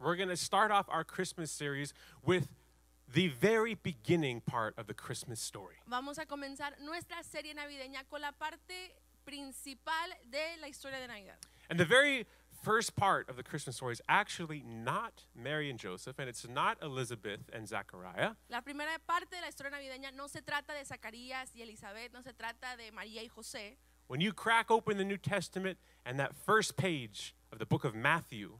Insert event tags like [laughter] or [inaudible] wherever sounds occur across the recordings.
we're going to start off our Christmas series with the very beginning part of the Christmas story. Vamos a comenzar nuestra serie navideña con la parte principal de la historia de Navidad. And the very first part of the Christmas story is actually not Mary and Joseph, and it's not Elizabeth and Zachariah. La primera parte de la historia navideña no se trata de Zacarías y Elizabeth, no se trata de María y José. When you crack open the New Testament and that first page of the book of Matthew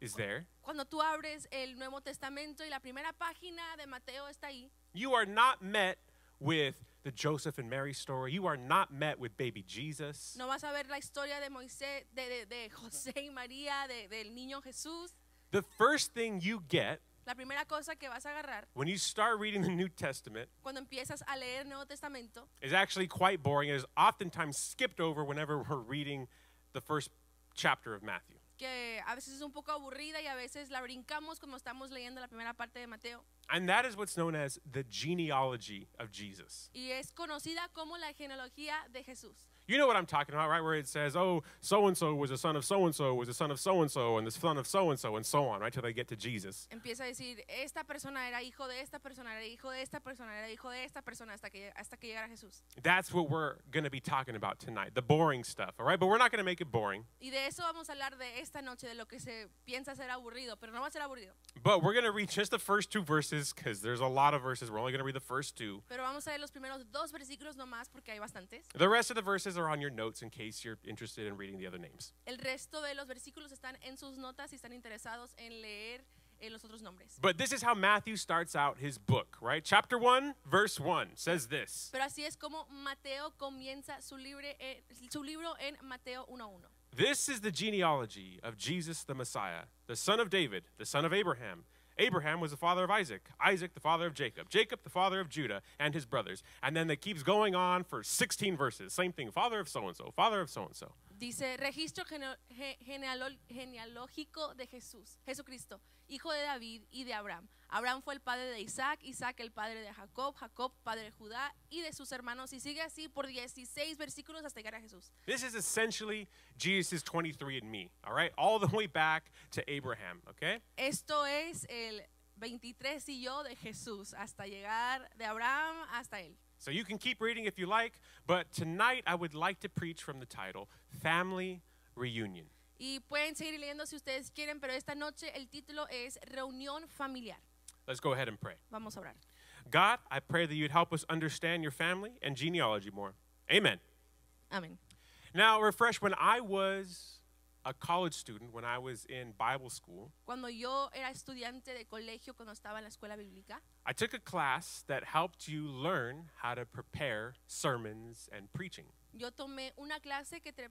is there, Cuando tú abres el Nuevo Testamento y la primera página de Mateo está ahí, you are not met with the Joseph and Mary story. You are not met with baby Jesus. no vas a ver la historia de Moisés, de, de- de [laughs] José y María, de- del niño Jesús. The first thing you get La primera cosa que vas a agarrar when you start reading the New Testament cuando empiezas a leer el Nuevo Testamento is actually quite boring. It is oftentimes skipped over whenever we're reading the first chapter of Matthew. Que a veces es un poco aburrida y a veces la brincamos cuando estamos leyendo la primera parte de Mateo. And that is what's known as the genealogy of Jesus. Y es conocida como la genealogía de Jesús. You know what I'm talking about, right? Where it says, oh, so and so was the son of so and so, was the son of so and so, and the son of so and so, and so on, right? Till they get to Jesus. Empieza a decir, esta persona era hijo de esta persona, era hijo de esta persona, era hijo de esta persona, hasta que, hasta que llegara Jesús. That's what we're going to be talking about tonight the boring stuff, all right? But we're not going to make it boring. Y de eso vamos a hablar de esta noche, de lo que se piensa ser aburrido, pero no va a ser aburrido. But we're going to read just the first two verses because there's a lot of verses. We're only going to read the first two. Pero vamos a ver los primeros dos versículos nomás porque hay bastantes. The rest of the verses are on your notes in case you're interested in reading the other names. El resto de los versículos están en sus notas y están interesados en leer eh, los otros nombres. But this is how Matthew starts out his book, right? Chapter 1, verse 1 says this Pero así es como Mateo comienza su, libre, eh, su libro en Mateo 1.1. This is the genealogy of Jesus the Messiah, the son of David, the son of Abraham. Abraham was the father of Isaac, Isaac the father of Jacob, Jacob the father of Judah and his brothers. And then it keeps going on for 16 verses. Same thing, father of so and so, father of so and so. Dice, registro genealógico de Jesús, Jesucristo, hijo de David y de Abraham. Abraham fue el padre de Isaac, Isaac el padre de Jacob, Jacob padre de Judá y de sus hermanos. Y sigue así por 16 versículos hasta llegar a Jesús. This is essentially Jesus' 23 and me, all right? All the way back to Abraham, okay? Esto es el 23 y yo de Jesús, hasta llegar de Abraham hasta él. So you can keep reading if you like, but tonight I would like to preach from the title Family Reunion. Y pueden seguir leyendo si ustedes quieren, pero esta noche el título es Reunión Familiar. Let's go ahead and pray. Vamos a orar. God, I pray that you'd help us understand your family and genealogy more. Amen. Amén. Now, refresh, when I was a college student, when I was in Bible school, Cuando yo era estudiante de colegio, cuando estaba en la escuela bíblica, I took a class that helped you learn how to prepare sermons and preaching. yo tomé una clase que te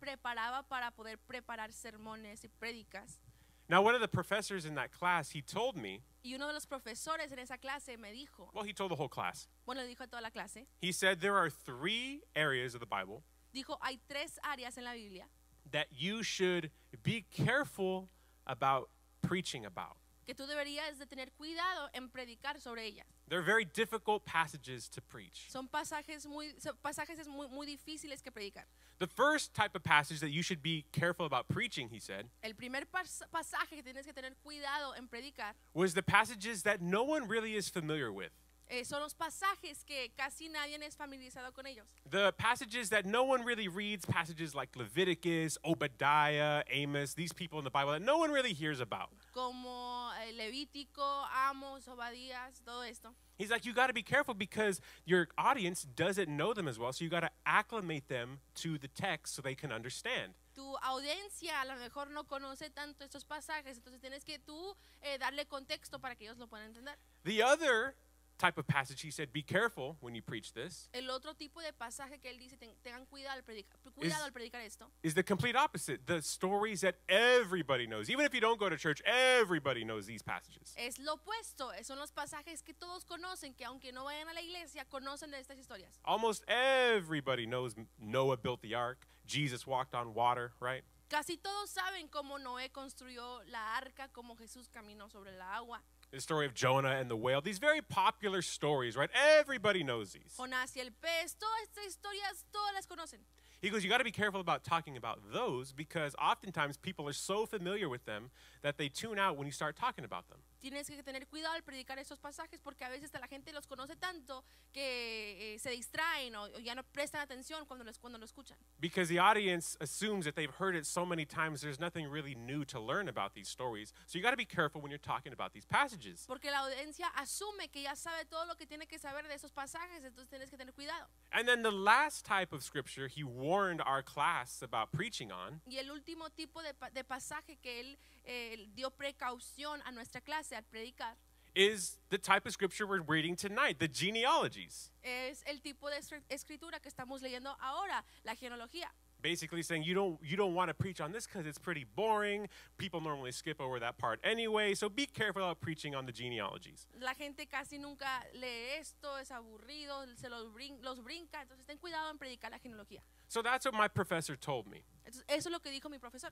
preparaba para poder preparar sermones y prédicas. Now, one of the professors in that class, he told me, Y uno de los profesores en esa clase me dijo, well, he told the whole class, bueno, dijo a toda la clase, he said there are three areas of the Bible dijo, hay tres áreas en la Biblia that you should be careful about preaching about. que tú deberías de tener cuidado en predicar sobre ellas. They're very difficult passages to preach. Son pasajes muy, son pasajes muy, muy difíciles que predicar. The first type of passage that you should be careful about preaching, he said, El primer pas- pasaje que tienes que tener cuidado en predicar was the passages that no one really is familiar with. Eh, son los pasajes que casi nadie es familiarizado con ellos. The passages that no one really reads, passages like Leviticus, Obadiah, Amos, these people in the Bible that no one really hears about. como eh, Levítico, Amos, Obadías, todo esto. He's like, you got to be careful because your audience doesn't know them as well, so you got to acclimate them to the text so they can understand. Tu audiencia a lo mejor no conoce tanto estos pasajes, entonces tienes que tú eh, darle contexto para que ellos lo puedan entender. The other type of passage, he said, be careful when you preach this, El otro tipo de pasaje que él dice, ten- tengan cuidado al predicar, cuidado al predicar esto, is the complete opposite. The stories that everybody knows. Even if you don't go to church, everybody knows these passages. es lo opuesto, son los pasajes que todos conocen, que aunque no vayan a la iglesia, conocen de estas historias. Almost everybody knows Noah built the ark, Jesus walked on water, right? Casi todos saben cómo Noé construyó la arca, cómo Jesús caminó sobre la agua. The story of Jonah and the whale. These very popular stories, right? Everybody knows these. Jonás y el pez, todas estas historias, todas las conocen. He goes, You got to be careful about talking about those because oftentimes people are so familiar with them that they tune out when you start talking about them. Tienes que tener cuidado al predicar esos pasajes porque a veces la gente los conoce tanto que eh, se distraen o, o ya no prestan atención cuando, los, cuando lo escuchan. Because the audience assumes that they've heard it so many times, there's nothing really new to learn about these stories. So you got to be careful when you're talking about these passages. Porque la audiencia asume que ya sabe todo lo que tiene que saber de esos pasajes, entonces tienes que tener cuidado. And then the last type of scripture he warned our class about preaching on Y el último tipo de, de pasaje que él eh, dio precaución a nuestra clase predicar is the type of scripture we're reading tonight, the genealogies. es el tipo de escritura que estamos leyendo ahora, la genealogía. Basically saying you don't you don't want to preach on this because it's pretty boring. People normally skip over that part anyway, so be careful about preaching on the genealogies. La gente casi nunca lee esto, es aburrido, se los, brin- los brinca, entonces ten cuidado en predicar la genealogía. So that's what my professor told me. Eso es lo que dijo mi profesor.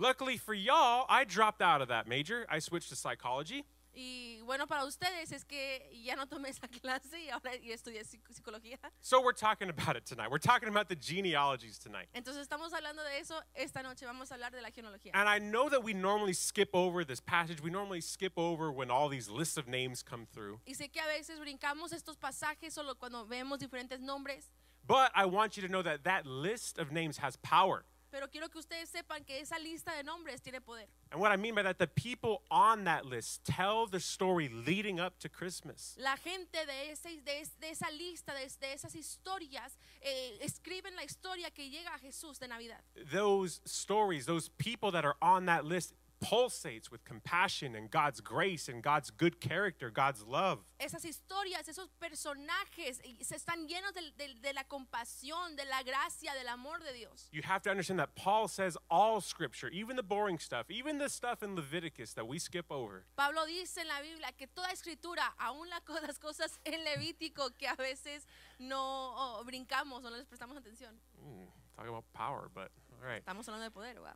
Luckily for y'all, I dropped out of that major. I switched to psychology. Y bueno, para ustedes es que ya no tomé esa [laughs] clase y ahora y estudié psicología. So we're talking about it tonight. We're talking about the genealogies tonight. Entonces estamos hablando de eso esta noche. Vamos a hablar de la genealogía. And I know that we normally skip over this passage. We normally skip over when all these lists of names come through. Y sé que a veces brincamos estos pasajes solo cuando vemos diferentes nombres, But I want you to know that that list of names has power. Pero quiero que ustedes sepan que esa lista de nombres tiene poder. And what I mean by that, the people on that list tell the story leading up to Christmas. La gente de, ese- de, de esa lista, de, de esas historias, eh, escriben la historia que llega a Jesús de Navidad. Those stories, those people that are on that list pulsates with compassion and God's grace and God's good character, God's love. Esas historias, esos personajes, se están llenos del- del- de, la compasión, de la gracia, del amor de Dios. You have to understand that Paul says all scripture, even the boring stuff, even the stuff in Leviticus that we skip over, Pablo dice en la Biblia que toda escritura, aún [laughs] las cosas en Levítico que a veces no oh, brincamos o no les prestamos atención. Mm, talking about power, but all right. Estamos hablando de poder, wow.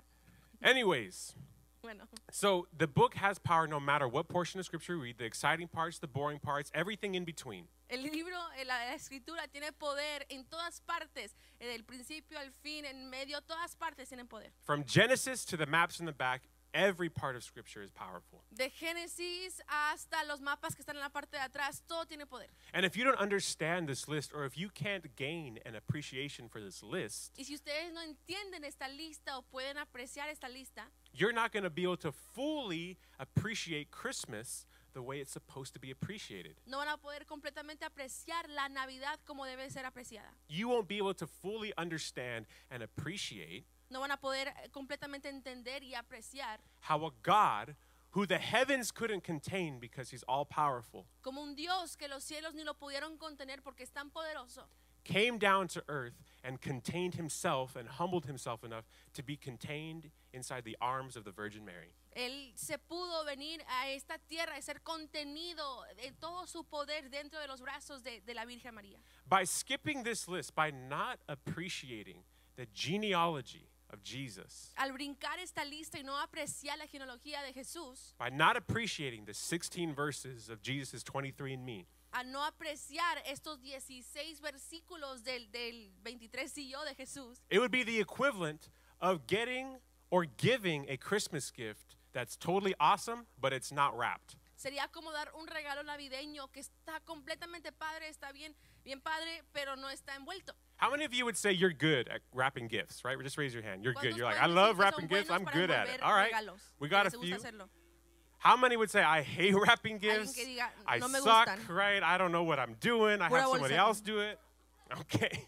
Anyways, Bueno, so the book has power no matter what portion of scripture you read, the exciting parts, the boring parts, everything in between. el libro, eh, la, escritura tiene poder en todas partes, eh, del principio al fin, en medio, todas partes tienen poder. From Genesis to the maps in the back, every part of scripture is powerful. De Génesis hasta los mapas que están en la parte de atrás, todo tiene poder. And if you don't understand this list, or if you can't gain an appreciation for this list, Y si ustedes no entienden esta lista o pueden apreciar esta lista, you're not going to be able to fully appreciate Christmas the way it's supposed to be appreciated. no van a poder completamente apreciar la Navidad como debe ser apreciada. You won't be able to fully understand and appreciate No van a poder eh, completamente entender y apreciar how a God who the heavens couldn't contain because he's all powerful como un Dios que los cielos ni lo pudieron contener porque es tan poderoso, came down to earth and contained himself and humbled himself enough to be contained inside the arms of the Virgin Mary. Él se pudo venir a esta tierra y ser contenido en todo su poder dentro de los brazos de, de la Virgen María. By skipping this list, by not appreciating the genealogy of Jesus, Al brincar esta lista y no apreciar la genealogía de Jesús, by not appreciating the 16 verses of Jesus' 23andMe, a no apreciar estos 16 versículos del, del 23 y yo de Jesús, it would be the equivalent of getting or giving a Christmas gift that's totally awesome, but it's not wrapped. sería como dar un regalo navideño que está completamente padre, está bien, bien padre, pero no está envuelto. How many of you would say you're good at wrapping gifts, right? Just raise your hand. You're good. You're like, I love wrapping gifts. I'm good at it. All right. We got a few. How many would say, I hate wrapping gifts? I "No me suck, right? I don't know what I'm doing. I have somebody else do it. [laughs] Okay.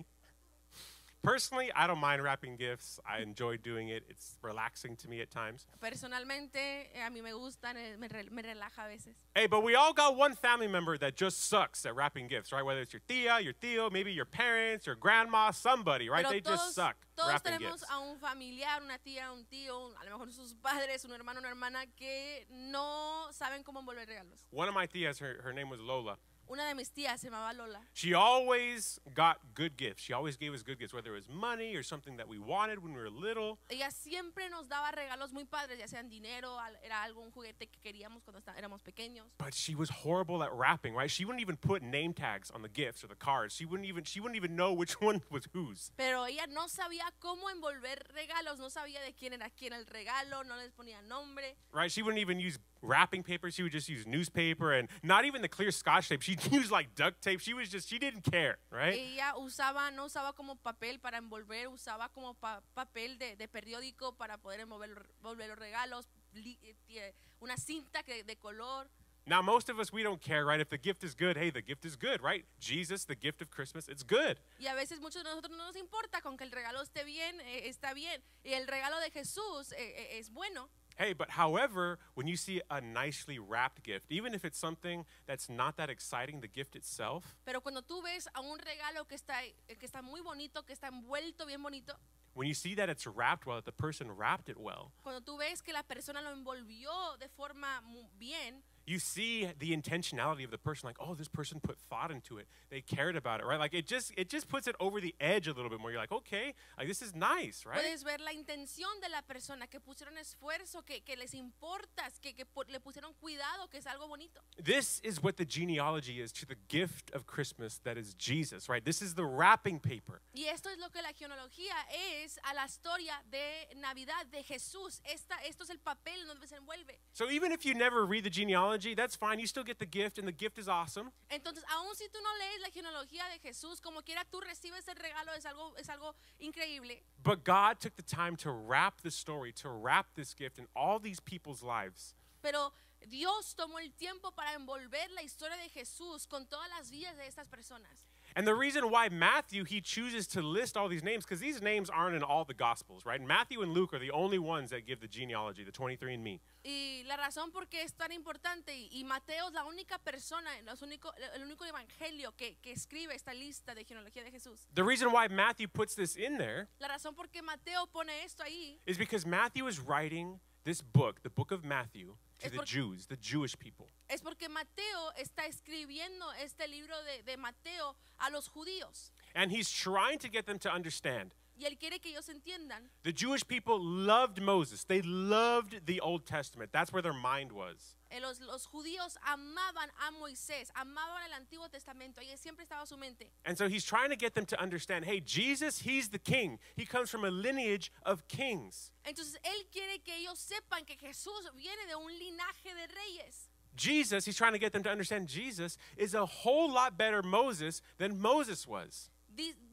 Personally, I don't mind wrapping gifts. I enjoy doing it. It's relaxing to me at times. Personalmente, eh, a mí me gustan, eh, me, me relaja a veces. Hey, but we all got one family member that just sucks at wrapping gifts, right? Whether it's your tia, your tío, maybe your parents, your grandma, somebody, right? Pero they todos, just suck todos wrapping tenemos gifts. a un familiar, una tía, un tío, a lo mejor sus padres, un hermano, una hermana que no saben cómo envolver regalos. One of my tias, her, her name was Lola. Una de mis tías se llamaba Lola. She always got good gifts. She always gave us good gifts, whether it was money or something that we wanted when we were little. Ella siempre nos daba regalos muy padres, ya sean dinero, era algún juguete que queríamos cuando éramos pequeños. But she was horrible at wrapping, right? She wouldn't even put name tags on the gifts or the cards. She wouldn't even she wouldn't even know [laughs] which one was whose. Pero ella no sabía cómo envolver regalos, no sabía de quién era quién el regalo, no les ponía nombre. Right? She wouldn't even use wrapping paper. She would just use newspaper and not even the clear scotch tape. [laughs] She'd use like duct tape. She was just she didn't care, right? Ella usaba, no usaba como papel para envolver, usaba como pa- papel de, de periódico para poder envolver, envolver los regalos, eh, una cinta que, de color. Now most of us we don't care, right? If the gift is good, hey, the gift is good, right? Jesus, the gift of Christmas, it's good. Y a veces muchos de nosotros no nos importa con que el regalo esté bien, eh, está bien. Y el regalo de Jesús eh, eh, es bueno. Hey, but however, when you see a nicely wrapped gift, even if it's something that's not that exciting, the gift itself, Pero cuando tú ves a un regalo que está, eh, que está muy bonito, que está envuelto bien bonito, when you see that it's wrapped well, that the person wrapped it well, cuando tú ves que la persona lo envolvió de forma bien, you see the intentionality of the person like oh this person put thought into it they cared about it right like it just it just puts it over the edge a little bit more you're like okay like this is nice right puedes ver la intención de la persona, que pusieron esfuerzo, que, que les importas, que, que le pusieron cuidado, que es algo bonito. this is what the genealogy is to the gift of christmas that is jesus right this is the wrapping paper Y esto es lo que la genealogía es a la historia de Navidad de Jesús. Esta, esto es el papel donde se envuelve. so even if you never read the genealogy that's fine you still get the gift and the gift is awesome Entonces, aun si tú no lees la genealogía de Jesús, como quiera tú recibes el regalo, es algo, es algo increíble. but god took the time to wrap the story to wrap this gift in all these people's lives Pero Dios tomó el tiempo para envolver la historia de Jesús con todas las vidas de estas personas. And the reason why Matthew he chooses to list all these names because these names aren't in all the gospels, right? Matthew and Luke are the only ones that give the genealogy, the 23andMe. Y la razón por qué es tan importante, y, Mateo es la única persona, los único, el único evangelio que, que escribe esta lista de genealogía de Jesús. The reason why Matthew puts this in there La razón por qué Mateo pone esto ahí is because Matthew is writing this book, the book of Matthew, to the Jews, the Jewish people. es porque Mateo está escribiendo este libro de, de Mateo a los judíos. And he's trying to get them to understand. Y él quiere que ellos entiendan. The Jewish people loved Moses. They loved the Old Testament. That's where their mind was. Eh, Los, los judíos amaban a Moisés, amaban el Antiguo Testamento, ahí siempre estaba su mente. And so he's trying to get them to understand, hey, Jesus, he's the king. He comes from a lineage of kings. Entonces él quiere que ellos sepan que Jesús viene de un linaje de reyes. Jesus, he's trying to get them to understand Jesus is a whole lot better Moses than Moses was.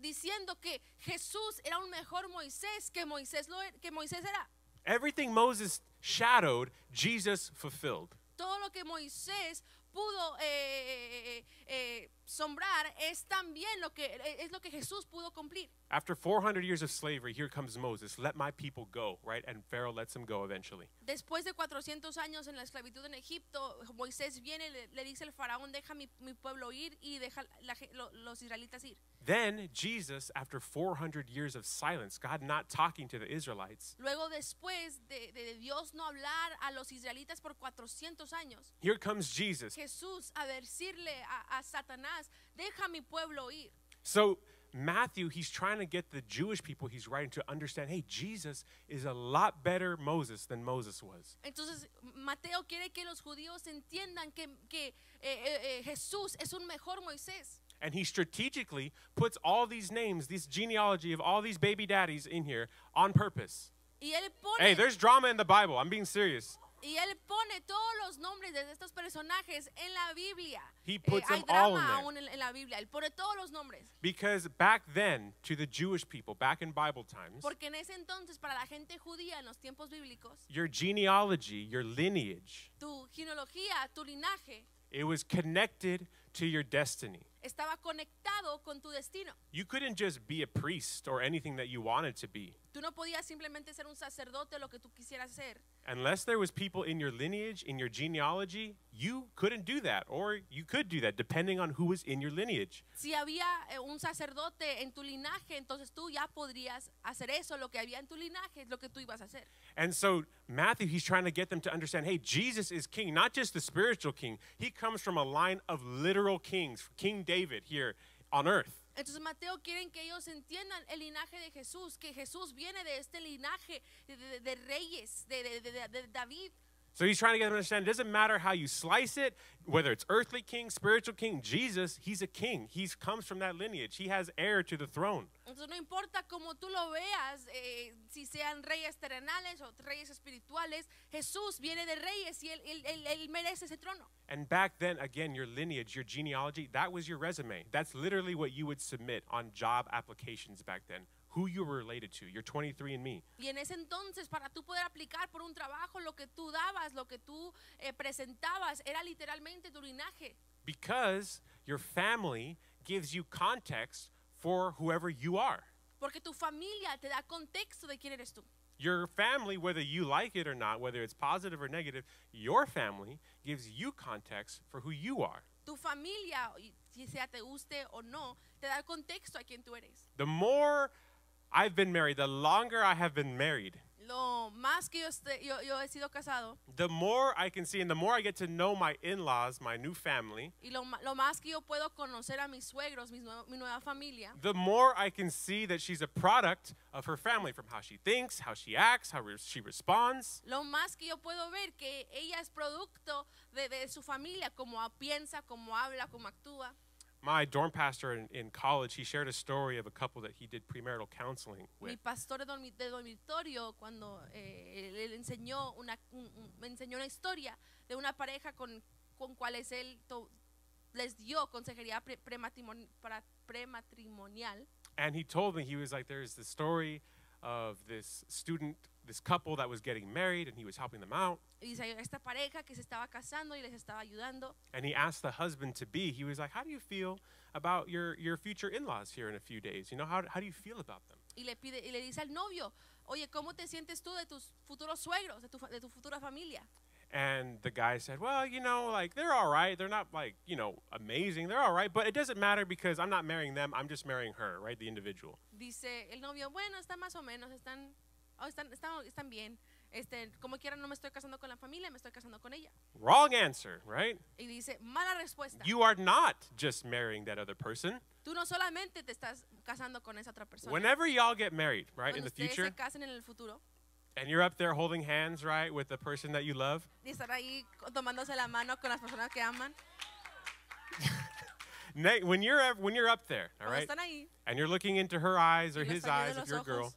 diciendo que Jesús era un mejor Moisés que Moisés, lo, er- que Moisés era. Everything Moses shadowed, Jesus fulfilled. Todo lo que Moisés pudo eh, eh, eh, sombrar es también lo que es lo que Jesús pudo cumplir. After 400 years of slavery, here comes Moses. Let my people go, right? And Pharaoh lets him go eventually. Después de 400 años en la esclavitud en Egipto, Moisés viene le, le dice al faraón, deja mi, mi pueblo ir y deja la lo- los israelitas ir. Then Jesus, after 400 years of silence, God not talking to the Israelites, Luego después de, de Dios no hablar a los israelitas por 400 años, here comes Jesus. Jesús a decirle a, a Satanás, deja mi pueblo ir. So Matthew, he's trying to get the Jewish people he's writing to understand, hey, Jesus is a lot better Moses than Moses was. Entonces Mateo quiere que los judíos entiendan que, que, eh, eh, eh, Jesús es un mejor Moisés. And he strategically puts all these names, this genealogy of all these baby daddies in here on purpose. Y él pone, Hey, there's drama in the Bible. I'm being serious. Y él pone todos los nombres de estos personajes en la Biblia. He Eh, puts hay them all in drama there. aún en, en la Biblia. Él pone todos los nombres. Because back then, to the Jewish people, back in Bible times, Porque en ese entonces, para la gente judía en los tiempos bíblicos, your genealogy, your lineage, tu genealogía, tu linaje, it was connected to your destiny. Estaba conectado con tu destino. You couldn't just be a priest or anything that you wanted to be. Tú no podías simplemente ser un sacerdote lo que tú quisieras ser. Unless there was people in your lineage, in your genealogy, you couldn't do that. Or you could do that, depending on who was in your lineage. Si había eh, un sacerdote en tu linaje, entonces tú ya podrías hacer eso. Lo que había en tu linaje lo que tú ibas a hacer. And so Matthew, he's trying to get them to understand hey, Jesus is king, not just the spiritual king. He comes from a line of literal literal kings, King David here on earth. Entonces Mateo quieren que ellos entiendan el linaje de Jesús, que Jesús viene de este linaje de, de- de reyes, de- de David. So he's trying to get them to understand it doesn't matter how you slice it, whether it's earthly king, spiritual king, Jesus, he's a king. He comes from that lineage. He has heir to the throne. Entonces no importa cómo tú lo veas, eh, si sean reyes terrenales o reyes espirituales, Jesús viene de reyes y él, él- él- él merece ese trono. And back then, again, your lineage, your genealogy, that was your resume. That's literally what you would submit on job applications back then. Who you were related to, your 23andMe. Y en ese entonces, para tú poder aplicar por un trabajo, lo que tú dabas, lo que tú eh, presentabas, era literalmente tu linaje. Because your family gives you context for whoever you are. Porque tu familia te da contexto de quién eres tú. Your family, whether you like it or not, whether it's positive or negative, your family gives you context for who you are. Tu familia, si sea te guste o no, te da contexto a quién tú eres. The more I've been married, the longer I have been married, Lo más que yo, yo, yo he sido casado the more I can see and the more I get to know my in laws, my new family, y lo, lo más que yo puedo conocer a mis suegros, mis nue- mi nueva familia, the more I can see that she's a product of her family from how she thinks, how she acts, how re- she responds. lo más que yo puedo ver que ella es producto de, de su familia, como piensa, como habla, como actúa. My dorm pastor in, in college, he shared a story of a couple that he did premarital counseling with. Mi pastor de, dormitorio, cuando eh, él, enseñó una, un- me enseñó una historia de una pareja con, con cuales él to- les dio consejería pre- para- prematrimonial. And he told me, he was like, there's the story of this student, this couple that was getting married, and he was helping them out. Y esta pareja que se estaba casando y les estaba ayudando. And he asked the husband to be, he was like, How do you feel about your, your future in laws here in a few days? You know, how, how do you feel about them? Y le, pide, y le dice al novio, oye, ¿cómo te sientes tú de tus futuros suegros, de tu, de tu futura familia? And the guy said, Well, you know, like, they're all right. They're not, like, you know, amazing. They're all right. But it doesn't matter because I'm not marrying them. I'm just marrying her, right? The individual. Dice el novio, bueno, están más o menos, están, oh, están, están, están bien. Este, como quiera, no me estoy casando con la familia, me estoy casando con ella. Wrong answer, right? Y dice, mala respuesta. You are not just marrying that other person. Tú no solamente te estás casando con esa otra persona. Whenever y'all get married, right, in Cuando the ustedes future, se casen en el futuro and you're up there holding hands, right, with the person that you love, y están ahí tomándose la mano con las personas que aman, [laughs] ne- when you're when you're up there, all cuando right, están ahí. and you're looking into her eyes or y los his están eyes viendo if you're a girl, ojos,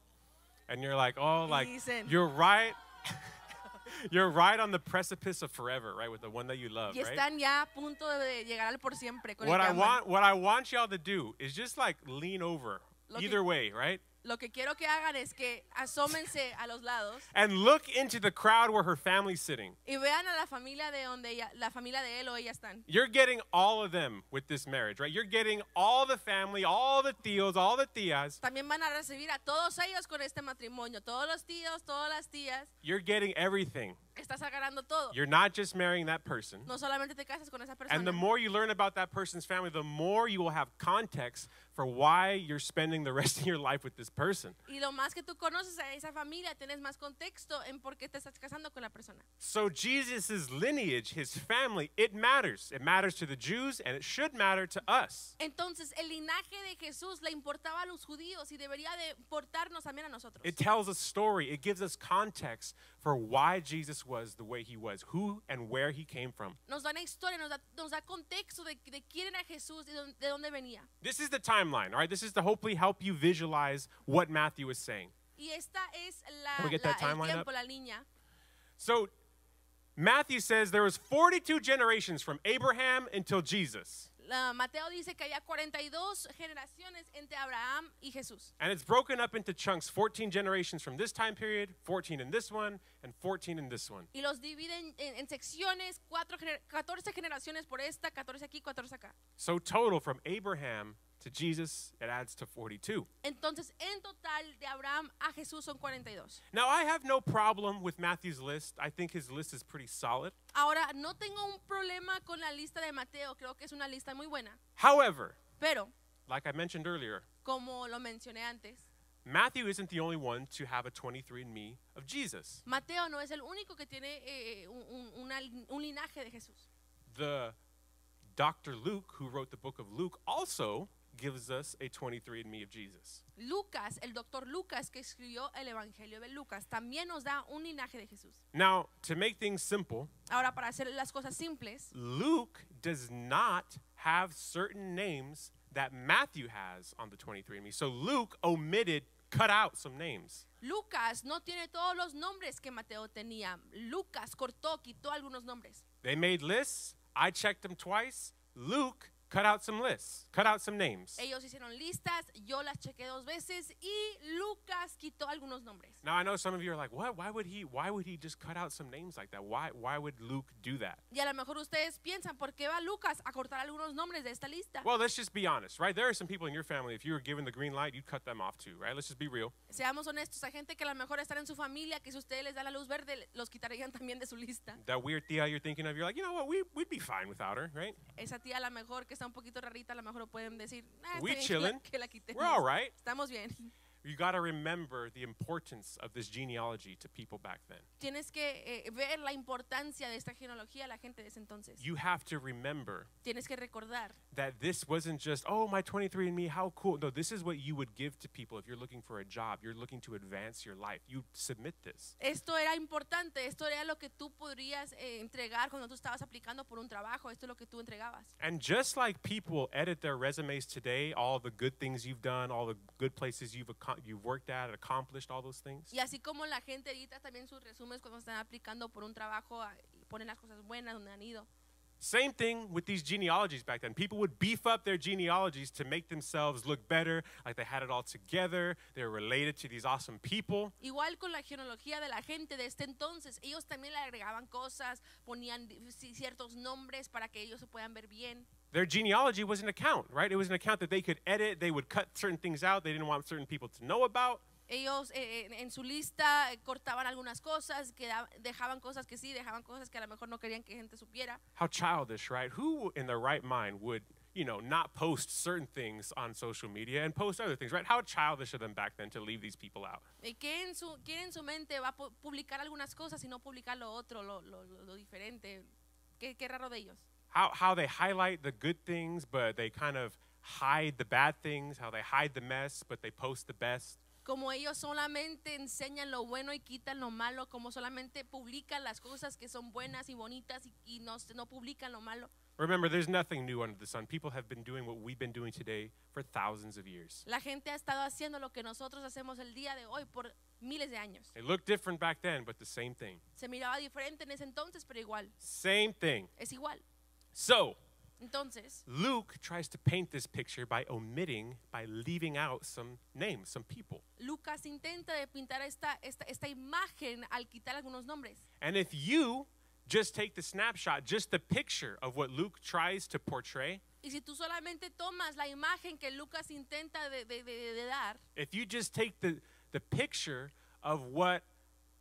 and you're like, oh, like dicen- you're right, [laughs] you're right on the precipice of forever, right, with the one that you love, y right. están ya a punto de llegar al por siempre con What I aman. want, what I want y'all to do is just like lean over, Lo que- either way, right, Lo que quiero que hagan es que asómense a los lados and look into the crowd where her family's sitting. y vean a la familia de donde ella, la familia de él o ella están. You're getting all of them with this marriage, right? You're getting all the family, all the tíos, all the tías. También van a recibir a todos ellos con este matrimonio, todos los tíos, todas las tías. You're getting everything. Estás agarrando todo. You're not just marrying that person. No solamente te casas con esa And the more you learn about that person's family, the more you will have context for why you're spending the [laughs] rest of your life with this person. Y lo más que tú conoces a esa familia, tienes más contexto en por qué te estás casando con la persona. So Jesus' lineage, his family, it matters. It matters to the Jews and it should matter to us. Entonces, el linaje de Jesús le importaba a los judíos y debería de importarnos también a nosotros. It tells a story. It gives us context for why Jesus was the way he was, who and where he came from. Nos da una historia, nos da, nos da contexto de, de quién era Jesús y de, de dónde venía. This is the timeline, all right? This is to hopefully help you visualize what Matthew is saying. Y esta es la, Can we get la- that timeline tiempo, up? la línea. So Matthew says there was 42 generations from Abraham until Jesus. Mateo dice que había 42 generaciones entre Abraham y Jesús. And it's broken up into chunks 14 generations from this time period, 14 in this one, and 14 in this one. Y los dividen en, en secciones, cuatro, gener- 14 generaciones por esta, 14 aquí, 14 acá. So, total from Abraham to Jesus, it adds to 42. Entonces, en total, de Abraham a Jesús son 42. Now, I have no problem with Matthew's list. I think his list is pretty solid. Ahora, no tengo un problema con la lista de Mateo, creo que es una lista muy buena. However, Pero, like I mentioned earlier, como lo mencioné antes, Matthew isn't the only one to have a 23andMe of Jesus. Mateo no es el único que tiene eh, un, un- una- un linaje de Jesús. The Dr. Luke, who wrote the book of Luke, also gives us a 23andMe of Jesus. Lucas, el doctor Lucas que escribió el Evangelio de Lucas, también nos da un linaje de Jesús. Now, to make things simple, Ahora, para hacer las cosas simples, Luke does not have certain names that Matthew has on the 23andMe. So Luke omitted, cut out some names. Lucas no tiene todos los nombres que Mateo tenía. Lucas cortó, quitó algunos nombres. They made lists. I checked them twice. Luke cut out some lists, cut out some names. Ellos hicieron listas, yo las chequé dos veces y Lucas quitó algunos nombres. Now I know some of you are like, "What? Why would he? Why would he just cut out some names like that? Why? Why would Luke do that?" Y a lo mejor ustedes piensan, ¿por qué va Lucas a cortar algunos nombres de esta lista? Well, let's just be honest, right? There are some people in your family. If you were given the green light, you'd cut them off too, right? Let's just be real. Seamos honestos, hay gente que a lo mejor están en su familia, que si ustedes les dan la luz verde, los quitarían [laughs] también de su lista. That weird Thea you're thinking of, you're like, you know what? We we'd be fine without her, right? Esa tía a lo mejor que está un poquito rarita, a lo mejor pueden decir, ah, We que la- que. We're all right. Estamos bien. You got to remember the importance of this genealogy to people back then. Tienes que eh, ver la importancia de esta genealogía a la gente de ese entonces. You have to remember Tienes que recordar that this wasn't just, oh, my 23andMe, how cool. No, this is what you would give to people if you're looking for a job. You're looking to advance your life. You submit this. Esto era importante, esto era lo que tú podrías eh, entregar cuando tú estabas aplicando por un trabajo, esto es lo que tú entregabas. And just like people edit their resumes today, all the good things you've done, all the good places you've, acco- you've worked at, accomplished, all those things, Y así como la gente edita también sus resúmenes cuando están aplicando por un trabajo, ah, y ponen las cosas buenas donde han ido. Same thing with these genealogies back then. People would beef up their genealogies to make themselves look better, like they had it all together. They were related to these awesome people. Igual con la genealogía de la gente de este entonces, ellos también le agregaban cosas, ponían ciertos nombres para que ellos se puedan ver bien. Their genealogy was an account, right? It was an account that they could edit. They would cut certain things out they didn't want certain people to know about. Ellos eh, en, en su lista eh, cortaban algunas cosas, queda- dejaban cosas que sí, dejaban cosas que a lo mejor no querían que gente supiera. How childish, right? Who in their right mind would, you know, not post certain things on social media and post other things, right? How childish of them back then to leave these people out. Eh, ¿Quién en su, quién en su mente va a publicar algunas cosas y no publicar lo otro, lo- lo- lo diferente? ¿Qué, qué raro de ellos. How, how they highlight the good things, but they kind of hide the bad things, how they hide the mess, but they post the best. Como ellos solamente enseñan lo bueno y quitan lo malo, como solamente publican las cosas que son buenas y bonitas y, y no, no publican lo malo. Remember, there's nothing new under the sun. People have been doing what we've been doing today for thousands of years. La gente ha estado haciendo lo que nosotros hacemos el día de hoy por miles de años. It looked different back then, but the same thing. Se miraba diferente en ese entonces, pero igual, Same thing. es igual. So, Entonces, Luke tries to paint this picture by omitting, by leaving out some names, some people. Lucas intenta de pintar esta, esta, esta imagen al quitar algunos nombres. And if you just take the snapshot, just the picture of what Luke tries to portray, Y si tú solamente tomas la imagen que Lucas intenta de, de- de- de dar, if you just take the, the picture of what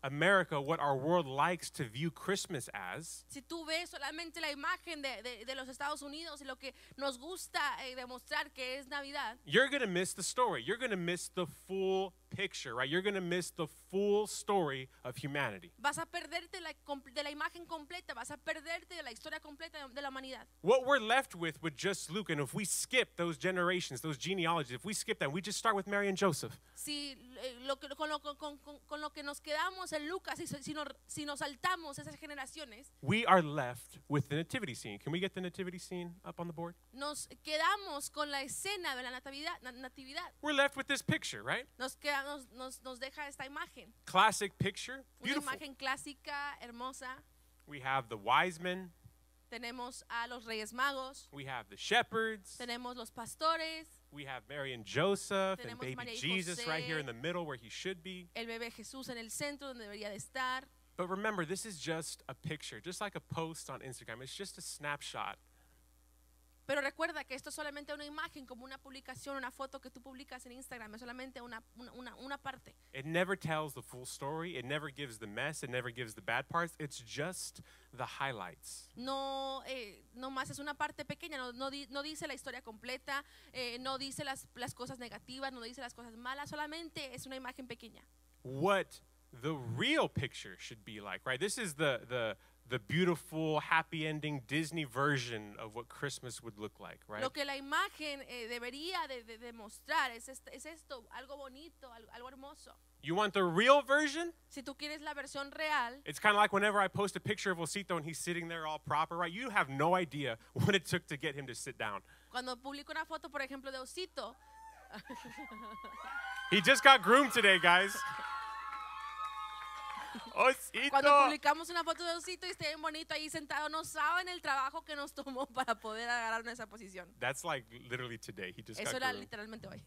America, what our world likes to view Christmas as, si tú ves solamente la imagen de, de- de los Estados Unidos y lo que nos gusta eh, demostrar que es Navidad, you're going to miss the story. You're going to miss the full picture, right? You're going to miss the full story of humanity. vas a perderte la, de la imagen completa, vas a perderte de la historia completa de, la humanidad. What we're left with with just Luke, and if we skip those generations, those genealogies, if we skip that, we just start with Mary and Joseph. Si, eh, lo que, con, lo, con- con- con lo que nos quedamos en Lucas, si, si nos, si nos saltamos esas generaciones, We are left with the nativity scene. Can we get the nativity scene up on the board? nos quedamos con la escena de la natividad. natividad. We're left with this picture, right? Nos, nos, nos, nos deja esta imagen. Classic picture. Una Beautiful. imagen clásica, hermosa. We have the wise men, Tenemos a los Reyes Magos, we have the shepherds, tenemos los pastores, we have Mary and Joseph, and Tenemos baby María y Jesus right here in the middle where he should be. el bebé Jesús en el centro donde debería de estar. But remember, this is just a picture, just like a post on Instagram. It's just a snapshot. Pero recuerda que esto es solamente una imagen, como una publicación, una foto que tú publicas en Instagram, es solamente una, una, una- parte. It never tells the full story. It never gives the mess. It never gives the bad parts. It's just the highlights. No, eh, no más es una parte pequeña, no, no, di- no dice la historia completa, eh, no dice las, las cosas negativas, no dice las cosas malas, solamente es una imagen pequeña. What the real picture should be like, right? This is the the the beautiful, happy ending Disney version of what Christmas would look like, right? Lo que la imagen eh, debería de, de- demostrar es, est- es esto, algo bonito, algo, algo hermoso. You want the real version? Si tú quieres la versión real, It's kind of like whenever I post a picture of Osito and he's sitting there all proper, right? You have no idea [laughs] what it took to get him to sit down. cuando publico una foto, por ejemplo, de Osito, He just got groomed today, guys. [laughs] cuando Osito! publicamos una foto de Osito y esté bien bonito ahí sentado, no saben el trabajo que nos tomó para poder agarrar esa posición. That's like literally today. He just Eso got era groomed. literalmente hoy.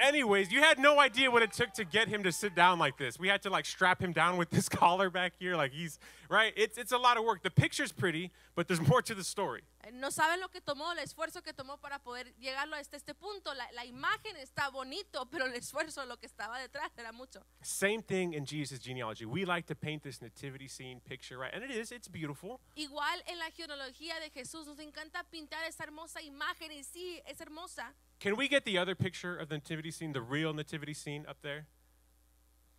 Anyways, you had no idea what it took to get him to sit down like this. We had to like strap him down with this [laughs] collar back here, like he's right. It's it's a lot of work. The picture's pretty, but there's more to the story. No saben lo que tomó, el esfuerzo que tomó para poder llegarlo hasta este punto. La, la imagen está bonito, pero el esfuerzo, lo que estaba detrás, era mucho. Same thing in Jesus' genealogy. We like to paint this nativity scene picture, right? And it is, it's beautiful. Igual en la genealogía de Jesús, nos encanta pintar esa hermosa imagen y sí, es hermosa. Can we get the other picture of the nativity scene, the real nativity scene up there?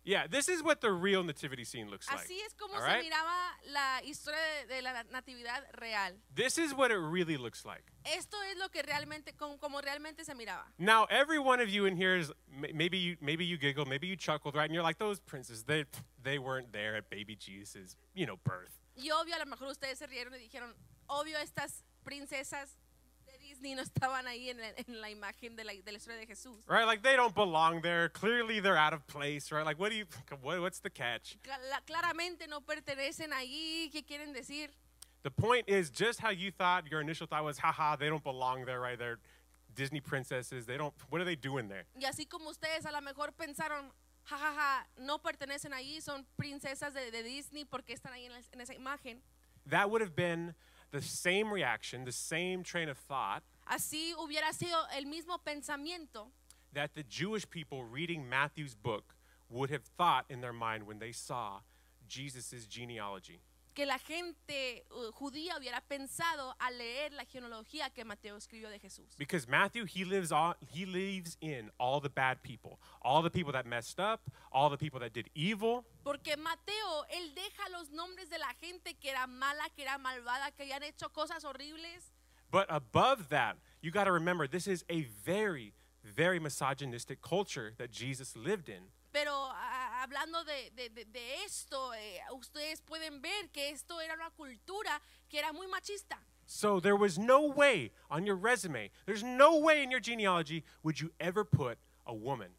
Yeah, this is what the real nativity scene looks like. Así es como all se right? miraba la historia de, de la natividad real. This is what it really looks like. Esto es lo que realmente, como, como realmente se miraba. Now, every one of you in here is maybe you maybe you giggled, maybe you chuckled, right? And you're like, those princes, they they weren't there at baby Jesus' you know birth. Y obvio, a lo mejor ustedes se rieron y dijeron, obvio, estas princesas de no estaban ahí en la, en la imagen de la, de la historia de Jesús. Right? Like they don't belong there. Clearly they're out of place, right? Like what do you what, what's the catch? Claramente no pertenecen allí. ¿Qué quieren decir? The point is just how you thought your initial thought was, haha, they don't belong there, right? They're Disney princesses. They don't what are they doing there? Y así como ustedes a lo mejor pensaron, jajaja, no pertenecen allí, son princesas de, de Disney porque están ahí en, la- en esa imagen. That would have been the same reaction, the same train of thought Así hubiera sido el mismo pensamiento that the Jewish people reading Matthew's book would have thought in their mind when they saw Jesus' genealogy. Que la gente uh, judía hubiera pensado al leer la genealogía que Mateo escribió de Jesús. Because Matthew, he lives on he leaves in all the bad people, all the people that messed up, all the people that did evil, Porque Mateo, él deja los nombres de la gente que era mala, que era malvada, que habían hecho cosas horribles. But above that, you got to remember this is a very, very misogynistic culture that Jesus lived in. Pero ah, hablando de, de- de- de esto, eh, ustedes pueden ver que esto era una cultura que era muy machista. So there was no way on your resume, there's no way in your genealogy would you ever put a woman.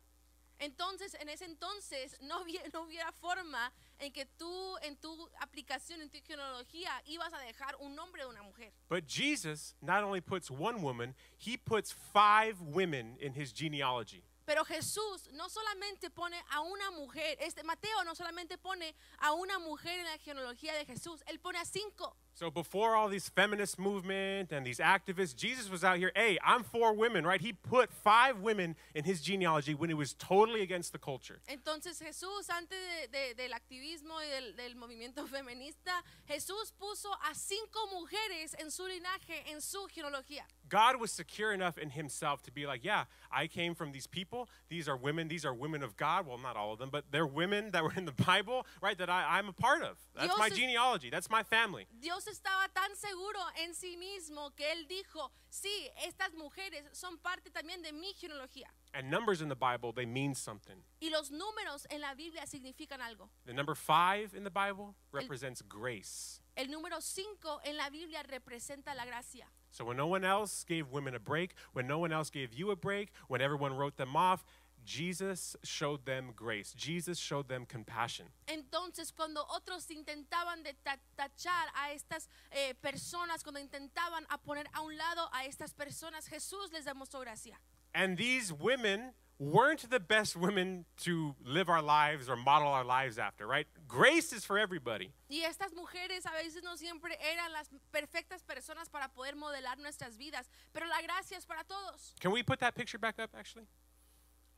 Entonces, en ese entonces no, hubie- no hubiera forma en que tú en tu aplicación, en tu genealogía, ibas a dejar un nombre de una mujer. But Jesus not only puts one woman, he puts five women in his genealogy. Pero Jesús no solamente pone a una mujer, este Mateo no solamente pone a una mujer en la genealogía de Jesús, él pone a cinco. So before all these feminist movement and these activists, Jesus was out here, hey, I'm for women, right? He put five women in his genealogy when it was totally against the culture. Entonces Jesús, antes de- de- del activismo y del, del movimiento [laughs] feminista, Jesús puso a cinco mujeres en su linaje, en su genealogía. God was secure enough in himself to be like, yeah, I came from these people. These are women. These are women of God. Well, not all of them, but they're women that were in the [laughs] Bible, right? That I, I'm a part of. That's my Dios es- genealogy. That's my family. Dios estaba tan seguro en sí mismo que él dijo, sí, estas mujeres son parte también de mi genealogía. And numbers in the Bible, they mean something. Y los números en la Biblia significan algo. The number five in the Bible represents grace. El número 5 en la Biblia representa la gracia. So when no one else gave women a break, when no one else gave you a break, when everyone wrote them off, Jesus showed them grace. Jesus showed them compassion. Entonces, cuando otros intentaban de tachar a estas eh, personas, cuando intentaban a poner a un lado a estas personas, Jesús les demostró gracia. And these women weren't the best women to live our lives or model our lives after, right? Grace is for everybody. Y estas mujeres a veces no siempre eran las perfectas personas para poder modelar nuestras vidas, pero la gracia es para todos. Can we put that picture back up, actually?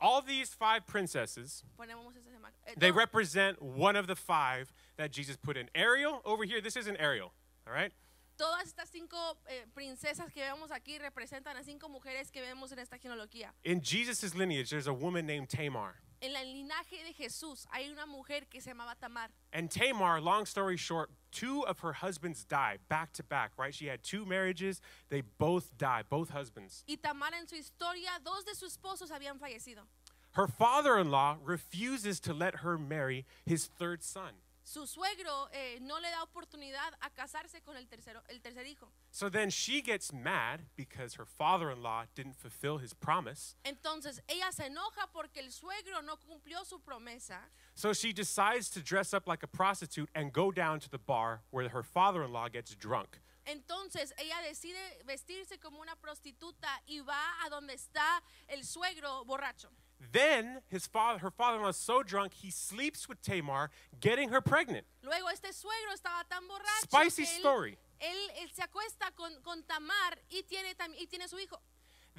All these five princesses, Ponemos esa imagen. Eh, they represent one of the five that Jesus put in. Ariel, over here, this isn't Ariel, all right? todas estas cinco eh, princesas que vemos aquí representan a cinco mujeres que vemos en esta genealogía. In Jesus' lineage, there's a woman named Tamar. En el linaje de Jesús hay una mujer que se llamaba Tamar. And Tamar, long story short, two of her husbands die back to back, right? She had two marriages, they both died, both husbands. Y Tamar en su historia, dos de sus esposos habían fallecido. Her father in law refuses to let her marry his third son. Su suegro eh, no le da oportunidad a casarse con el, tercero, el tercer hijo. So then she gets mad because her father in law didn't fulfill his promise. Entonces ella se enoja porque el suegro no cumplió su promesa. So she decides to dress up like a prostitute and go down to the bar where her father in law gets drunk. Entonces ella decide vestirse como una prostituta y va a donde está el suegro borracho. Then his father, her father-in-law is so drunk he sleeps with Tamar, getting her pregnant. Luego este suegro estaba tan borracho Spicy que él, story. él- él se acuesta con, con Tamar y tiene, y tiene su hijo.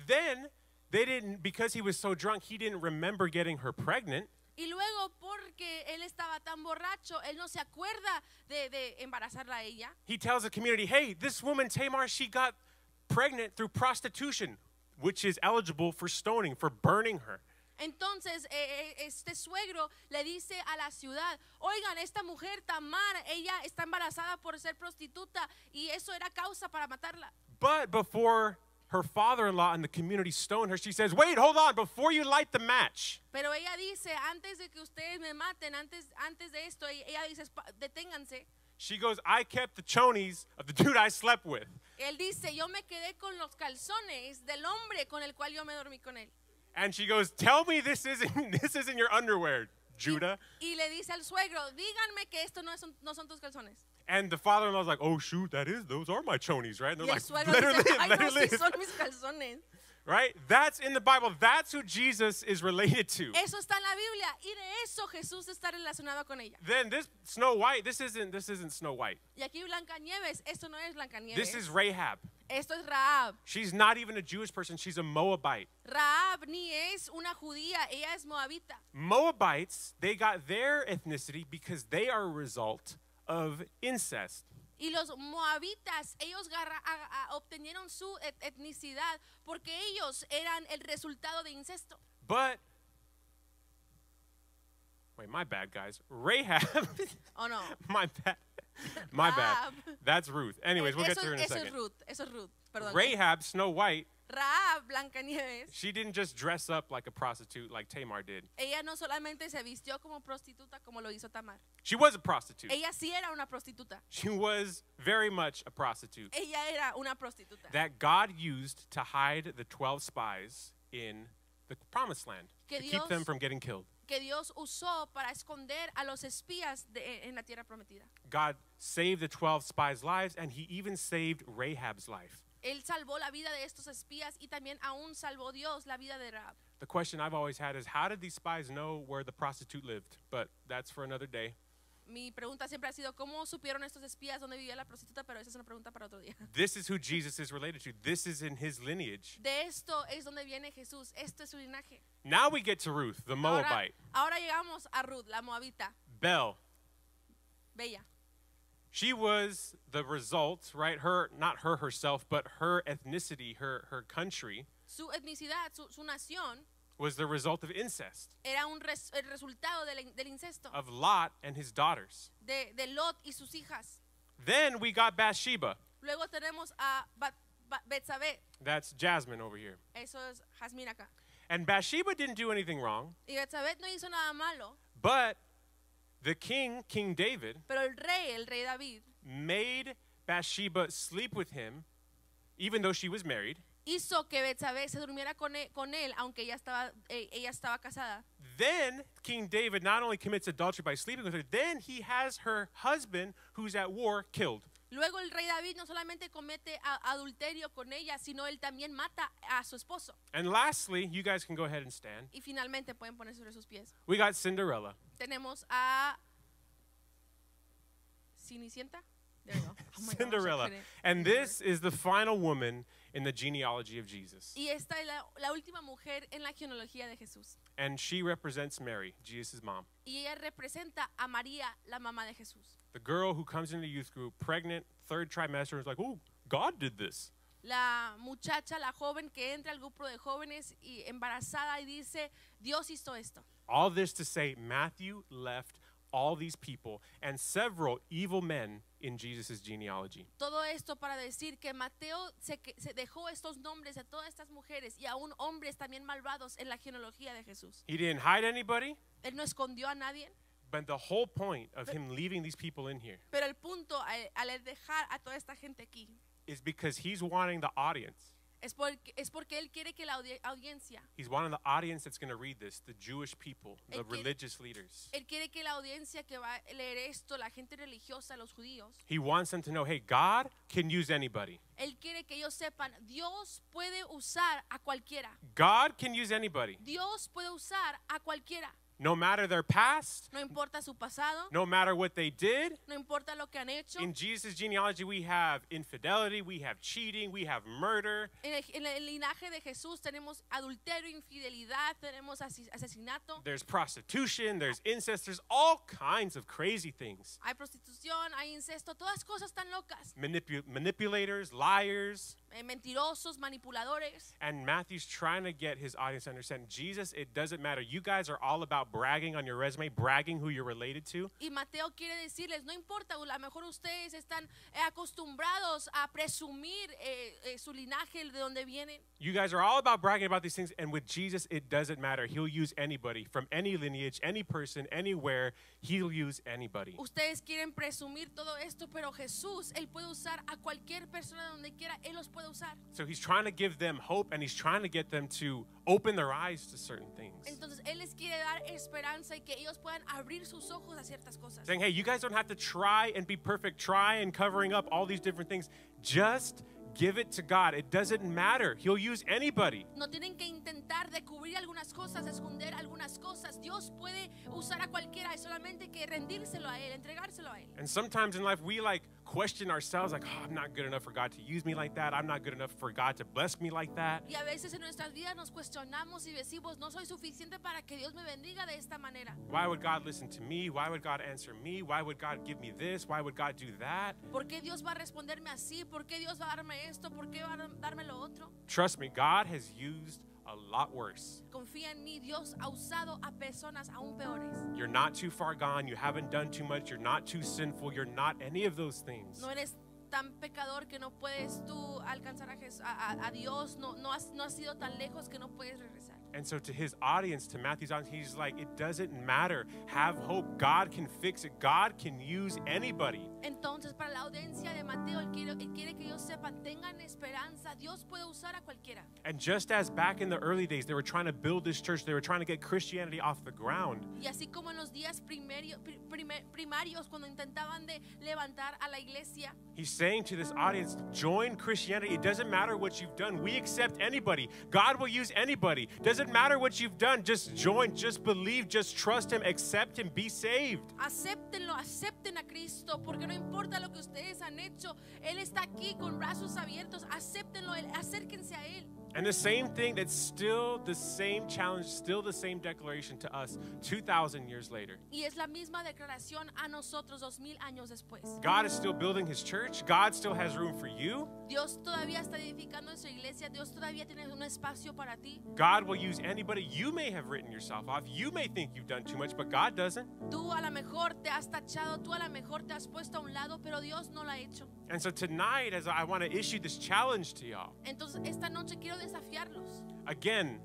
Then they didn't because he was so drunk he didn't remember getting her pregnant. Y luego porque él estaba tan borracho, él no se acuerda de, de embarazarla a ella. He tells the community, "Hey, this woman Tamar, she got pregnant through prostitution, which is eligible for stoning, for burning her." Entonces eh, eh, este suegro le dice a la ciudad, oigan, esta mujer Tamar, ella está embarazada por ser prostituta y eso era causa para matarla. But before her father-in-law and the community stone her, she says, "Wait, hold on, before you light the match." Pero ella dice, antes de que ustedes me maten, antes, antes de esto, ella dice, "Espa- deténganse. She goes, "I kept the chonies of the dude I slept with." Él dice, yo me quedé con los calzones del hombre con el cual yo me dormí con él. And she goes, "Tell me this isn't [laughs] this isn't your underwear, Judah." Y le dice al suegro, díganme que esto no son, no son tus calzones. And the father-in-law's like, "Oh shoot, that is those are my chonies, right?" And they're like, suegro "Let her dice, live, ay let no, her sí live." son mis calzones. Right? That's in the Bible. That's who Jesus is related to. Eso está en la Biblia y de eso Jesús está relacionado con ella. Then this Snow White, this isn't this isn't Snow White. Y aquí Blancanieves, esto no es Blancanieves. This is Rahab. Esto es Raab. She's not even a Jewish person, she's a Moabite. Raab ni es una judía, ella es moabita. Moabites, they got their ethnicity because they are a result of incest. Y los moabitas, ellos garra- a- a- obtenieron su et- etnicidad porque ellos eran el resultado de incesto. But Wait, my bad, guys. Rahab. ¿O no? [laughs] my bad. My bad. That's Ruth. Anyways, we'll get eso, to her in a eso second. es Ruth, eso es Ruth, perdón. Rahab, Snow White, Raab, Blancanieves, she didn't just dress up like a prostitute like Tamar did. ella no solamente se vistió como prostituta como lo hizo Tamar. She was a prostitute. Ella sí era una prostituta. She was very much a prostitute Ella era una prostituta. that God used to hide the 12 spies in the promised land Que to keep them from getting killed. que Dios usó para esconder a los espías de- en la tierra prometida. God saved the 12 spies' lives and he even saved Rahab's life. Él salvó la vida de estos espías y también aún salvó Dios la vida de Raab. The question I've always had is how did these spies know where the prostitute lived? But that's for another day. Mi pregunta siempre ha sido, ¿cómo supieron estos espías dónde vivía la prostituta? Pero esa es una pregunta para otro día. [laughs] This is who Jesus is related to. This is in his lineage. De esto es donde viene Jesús. Esto es su linaje. Now we get to Ruth, the Ahora, Moabite. ahora llegamos a Ruth, la moabita, Belle. bella. She was the result, right? Her, not her herself, but her ethnicity, her, her country Su etnicidad, su, su nación, was the result of incest, era un res- el resultado del, del incesto of Lot and his daughters. de, de Lot y sus hijas. Then we got Bathsheba. Luego tenemos a Ba- Ba- Betsabé. That's Jasmine over here. Eso es Jazmín acá. And Bathsheba didn't do anything wrong, Y Betsabé no hizo nada malo, but the king, King David, pero el rey, el rey David, made Bathsheba sleep with him, even though she was married. hizo que Betsabé se durmiera con él, con él aunque ella estaba, eh, ella estaba casada. Then King David not only commits adultery by sleeping with her, then he has her husband, who's at war, killed. Luego el rey David no solamente comete a- adulterio con ella, sino él también mata a su esposo. And lastly, you guys can go ahead and stand. Y finalmente pueden poner sobre sus pies. We got Cinderella. Tenemos a Cenicienta. There you go. Oh gosh, Cinderella. couldn't And this is the final woman in the genealogy of Jesus. Y esta es la, la última mujer en la genealogía de Jesús. And she represents Mary, Jesus' mom. Y ella representa a María, la mamá de Jesús. The girl who comes into the youth group, pregnant, third trimester, is like, oh, God did this. La muchacha, la joven que entra al grupo de jóvenes y embarazada y dice, Dios hizo esto. All this to say, Matthew left all these people and several evil men in Jesus' genealogy. Todo esto para decir que Mateo se, se dejó estos nombres de todas estas mujeres y aún hombres también malvados en la genealogía de Jesús. He didn't hide anybody, Él no escondió a nadie, but the whole point of him leaving these people in here pero el punto al, al dejar a toda esta gente aquí is because he's wanting the audience. Es porque, es porque él quiere que la audi- audiencia, He's wanting the audience that's going to read this, the Jewish people, the quiere- religious leaders. él quiere que la audiencia que va a leer esto, la gente religiosa, los judíos, He wants them to know, hey, God can use anybody. él quiere que ellos sepan, Dios puede usar a cualquiera. God can use anybody, Dios puede usar a cualquiera. No matter their past, No importa su pasado, no matter what they did. no importa lo que han hecho. In Jesus' genealogy, we have infidelity, we have cheating, we have murder. En el, en el linaje de Jesús tenemos adulterio, infidelidad, tenemos asesinato, There's prostitution, there's incest, there's all kinds of crazy things. hay prostitución, hay incesto, todas cosas tan locas. Manipu- manipulators, liars. Eh, mentirosos, manipuladores. And Matthew's trying to get his audience to understand Jesus, it doesn't matter. You guys are all about bragging on your resume, bragging who you're related to. Y Mateo quiere decirles, no importa, a lo mejor ustedes están eh, acostumbrados a presumir eh, eh, su linaje, de donde vienen. You guys are all about bragging about these things. And with Jesus, it doesn't matter. He'll use anybody from any lineage, any person, anywhere. He'll use anybody. Ustedes quieren presumir todo esto, pero Jesús, Él puede usar a cualquier persona donde quiera, Él los puede usar. So he's trying to give them hope and he's trying to get them to open their eyes to certain things. Entonces Él les quiere dar esperanza y que ellos puedan abrir sus ojos a ciertas cosas. Saying, hey, you guys don't have to try and be perfect, try and covering up all these different things. Just give it to God. It doesn't matter. He'll use anybody. No tienen que intentar de cubrir algunas cosas, esconder algunas cosas. Dios puede usar a cualquiera, es solamente que rendírselo a Él, entregárselo a Él. And sometimes in life, we like question ourselves, like, oh, I'm not good enough for God to use me like that. I'm not good enough for God to bless me like that. Y a veces en nuestras vidas nos cuestionamos y decimos, no soy suficiente para que Dios me bendiga de esta manera. Why would God listen to me? Why would God answer me? Why would God give me this? Why would God do that? ¿Por qué Dios va a responderme así? ¿Por qué Dios va a darme esto? ¿Por qué va a darme lo otro? Trust me, God has used a lot worse. Confía en mí, Dios ha usado a personas aún peores. You're not too far gone. You haven't done too much. You're not too sinful. You're not any of those things. No eres tan pecador que no puedes tú alcanzar a, Jes- a- a- Dios. No, no, has, no has ido tan lejos que no puedes regresar. And so, to his audience, to Matthew's audience, he's like, it doesn't matter. Have hope. God can fix it. God can use anybody. Entonces, para la audiencia de Mateo, él quiere, él quiere que ellos sepan, tengan esperanza. Dios puede usar a cualquiera. And just as back in the early days, they were trying to build this church, they were trying to get Christianity off the ground. Y así como en los días primerio- primer- primarios, cuando intentaban de levantar a la iglesia, He's saying to this audience, join Christianity. It doesn't matter what you've done. We accept anybody. God will use anybody. Doesn't matter what you've done. Just join, just believe, just trust Him, accept Him, be saved. acéptenlo, acepten a Cristo, porque no importa lo que ustedes han hecho, Él está aquí con brazos abiertos, acéptenlo, acérquense a Él. And the same thing, that's still the same challenge, still the same declaration to us 2,000 years later. Y es la misma declaración a nosotros dos mil años después. God is still building His church. God still has room for you. Dios todavía está edificando en su iglesia, Dios todavía tiene un espacio para ti. God will use anybody. You may have written yourself off. You may think you've done too much, but God doesn't. Tú a lo mejor te has tachado, tú a lo mejor te has puesto a un lado, pero Dios no lo ha hecho. And so tonight, as I want to issue this challenge to y'all, Entonces esta noche quiero desafiarlos. again,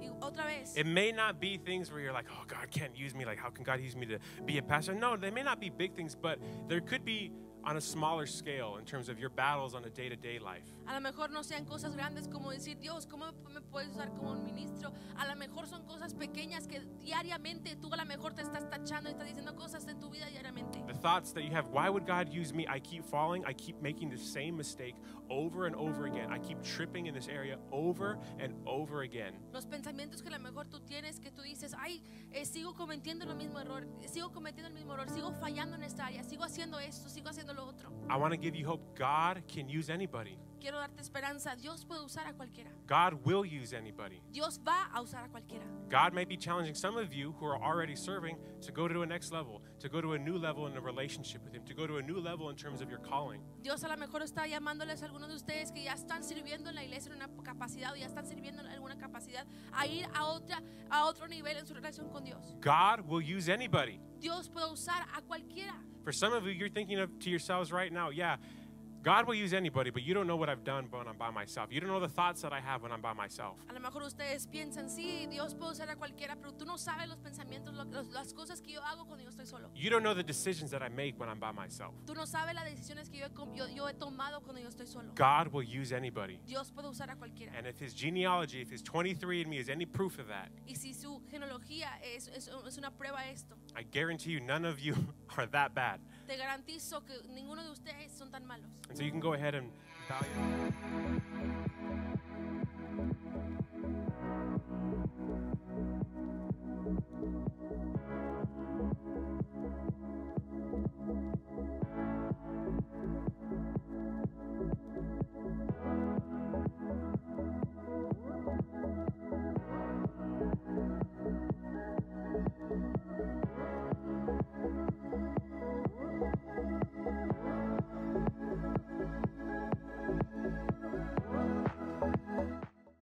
Y otra vez, it may not be things where you're like, oh, God can't use me. Like, how can God use me to be a pastor? No, they may not be big things, but there could be on a smaller scale in terms of your battles on a day to day life. a lo mejor no sean cosas grandes como decir, Dios, ¿cómo me puedes usar como un ministro? A lo mejor son cosas pequeñas que diariamente tú a lo mejor te estás tachando y estás diciendo cosas de tu vida diariamente. The thoughts that you have, why would God use me? I keep falling. I keep making the same mistake over and over again. I keep tripping in this area over and over again. Los pensamientos que a lo mejor tú tienes, que tú dices, ay, eh, sigo cometiendo el mismo error, sigo cometiendo el mismo error, sigo fallando en esta área, sigo haciendo esto, sigo haciendo lo otro. I want to give you hope. God can use anybody. Quiero darte esperanza. Dios puede usar a cualquiera. God will use anybody. Dios va a usar a cualquiera. God may be challenging some of you who are already serving to go to a next level, to go to a new level in a relationship with Him, to go to a new level in terms of your calling. Dios a lo mejor está llamándoles a algunos de ustedes que ya están sirviendo en la iglesia en una capacidad o ya están sirviendo en alguna capacidad a ir a otra a otro nivel en su relación con Dios. God will use anybody. Dios puede usar a cualquiera. For some of you, you're thinking of to yourselves right now, yeah, God will use anybody, but you don't know what I've done when I'm by myself. You don't know the thoughts that I have when I'm by myself. A lo mejor ustedes piensan, sí, Dios puede usar a cualquiera, pero tú no sabes los pensamientos, las cosas que yo hago cuando yo estoy solo. You don't know the decisions that I make when I'm by myself. Tú no sabes las decisiones que yo yo, yo he tomado cuando yo estoy solo. God will use anybody. Dios puede usar a cualquiera. And if his genealogy, if his 23andMe is any proof of that, Y si su genealogía es, es, es una prueba esto, I guarantee you none of you [laughs] are that bad. te garantizo que ninguno de ustedes son tan malos. And so you can go ahead and bow your head.